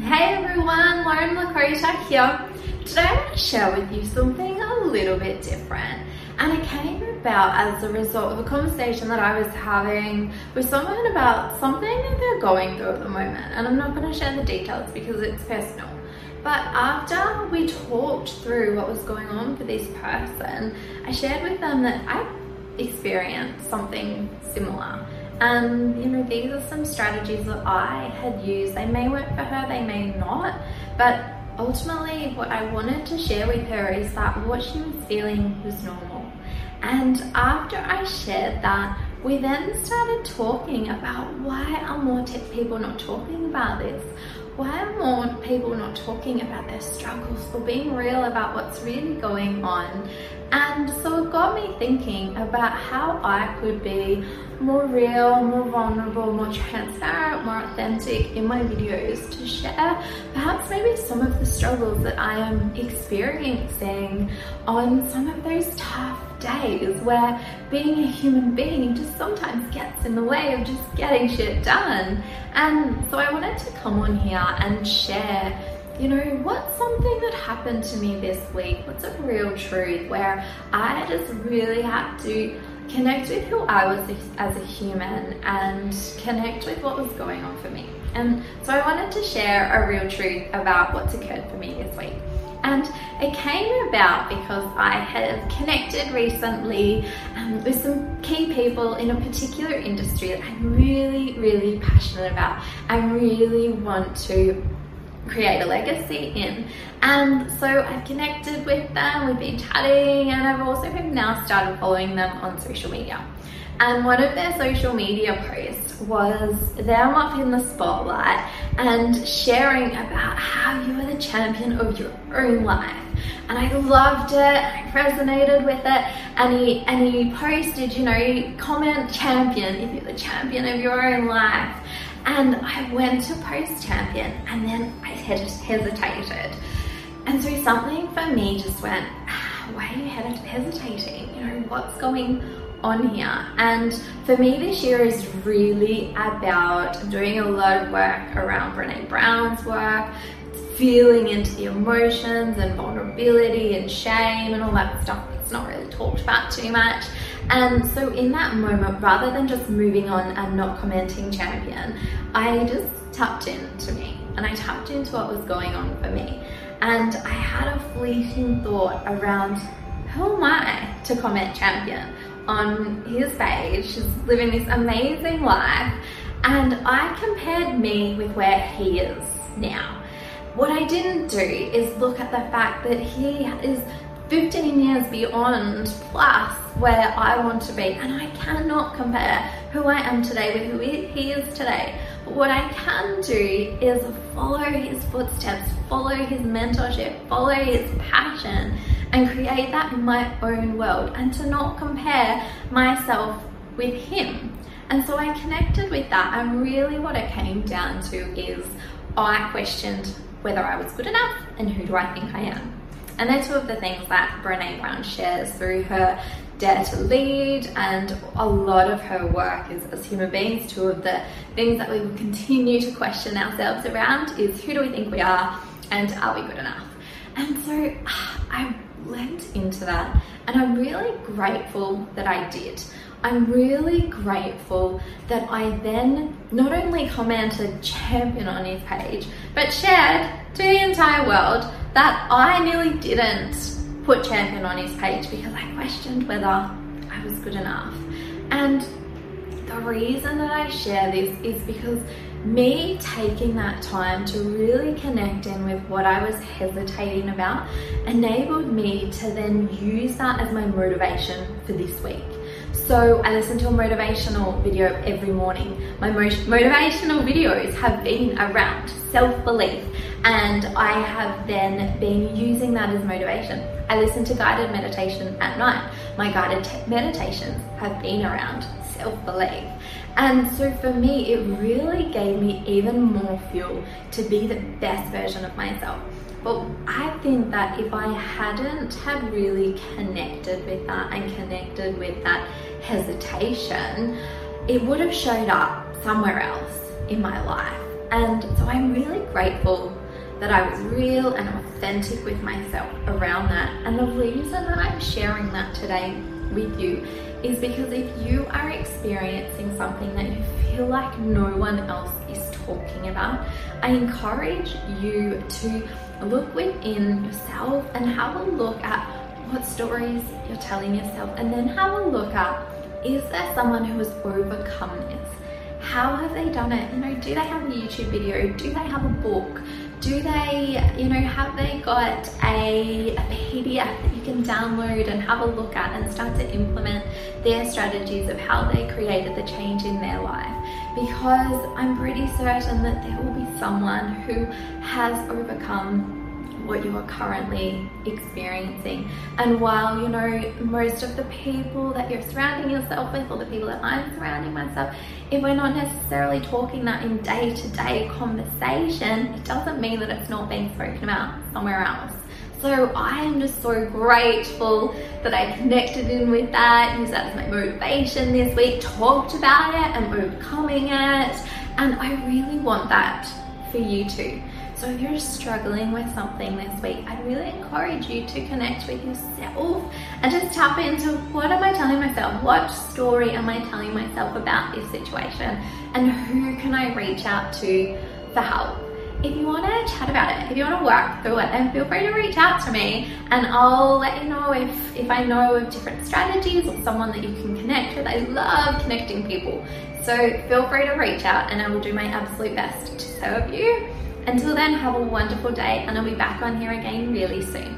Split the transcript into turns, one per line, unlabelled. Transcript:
Hey everyone, Lauren Lakota here. Today I'm going to share with you something a little bit different. And it came about as a result of a conversation that I was having with someone about something that they're going through at the moment. And I'm not going to share the details because it's personal. But after we talked through what was going on for this person, I shared with them that I experienced something similar. And you know, these are some strategies that I had used. They may work for her, they may not, but ultimately, what I wanted to share with her is that what she was feeling was normal. And after I shared that, we then started talking about why are more people not talking about this? Why are more people not talking about their struggles or being real about what's really going on? And thinking about how I could be more real, more vulnerable, more transparent, more authentic in my videos to share perhaps maybe some of the struggles that I am experiencing on some of those tough days where being a human being just sometimes gets in the way of just getting shit done. And so I wanted to come on here and share you know, what's something that happened to me this week? What's a real truth where I just really had to connect with who I was as a human and connect with what was going on for me. And so I wanted to share a real truth about what's occurred for me this week. And it came about because I have connected recently um, with some key people in a particular industry that I'm really, really passionate about and really want to create a legacy in. And so I've connected with them, we've been chatting, and I've also now started following them on social media. And one of their social media posts was them up in the spotlight and sharing about how you are the champion of your own life. And I loved it, I resonated with it. And he and he posted, you know, comment champion if you're the champion of your own life. And I went to post champion and then I hesitated. And so something for me just went, ah, why are you hesitating? You know, what's going on here? And for me, this year is really about doing a lot of work around Brene Brown's work, feeling into the emotions and vulnerability and shame and all that stuff that's not really talked about too much. And so in that moment, rather than just moving on and not commenting champion, I just tapped into me and I tapped into what was going on for me. And I had a fleeting thought around who am I to comment champion on his page? He's living this amazing life. And I compared me with where he is now. What I didn't do is look at the fact that he is 15 years beyond plus where I want to be. And I cannot compare who I am today with who he is today. But what I can do is follow his footsteps, follow his mentorship, follow his passion, and create that in my own world and to not compare myself with him. And so I connected with that, and really what it came down to is I questioned whether I was good enough and who do I think I am. And they're two of the things that Brene Brown shares through her Dare to Lead and a lot of her work is, as human beings. Two of the things that we will continue to question ourselves around is who do we think we are and are we good enough? And so ah, I went into that and I'm really grateful that I did. I'm really grateful that I then not only commented champion on his page, but shared to the entire world that I nearly didn't put champion on his page because I questioned whether I was good enough. And the reason that I share this is because me taking that time to really connect in with what I was hesitating about enabled me to then use that as my motivation for this week. So I listen to a motivational video every morning. My motivational videos have been around self-belief and I have then been using that as motivation. I listen to guided meditation at night. My guided meditations have been around self-belief. And so for me, it really gave me even more fuel to be the best version of myself. But I think that if I hadn't had really connected with that and connected with that hesitation, it would have showed up somewhere else in my life. And so I'm really grateful that I was real and authentic with myself around that. And the reason that I'm sharing that today with you is because if you are experiencing something that you feel like no one else is talking about, I encourage you to look within yourself and have a look at what stories you're telling yourself, and then have a look at is there someone who has overcome this? How have they done it? You know, do they have a YouTube video? Do they have a book? Do they, you know, have they got a, a PDF that you can download and have a look at and start to implement their strategies of how they created the change in their life? Because I'm pretty certain that there will be someone who has overcome what you are currently experiencing. And while you know most of the people that you're surrounding yourself with, or the people that I'm surrounding myself, if we're not necessarily talking that in day to day conversation, it doesn't mean that it's not being spoken about somewhere else. So I am just so grateful that I connected in with that, used that as my motivation this week, talked about it and overcoming it. And I really want that for you too. So if you're struggling with something this week, I'd really encourage you to connect with yourself and just tap into what am I telling myself? What story am I telling myself about this situation? And who can I reach out to for help? If you want to chat about it, if you want to work through it, then feel free to reach out to me and I'll let you know if, if I know of different strategies or someone that you can connect with. I love connecting people. So feel free to reach out and I will do my absolute best to serve you. Until then, have a wonderful day and I'll be back on here again really soon.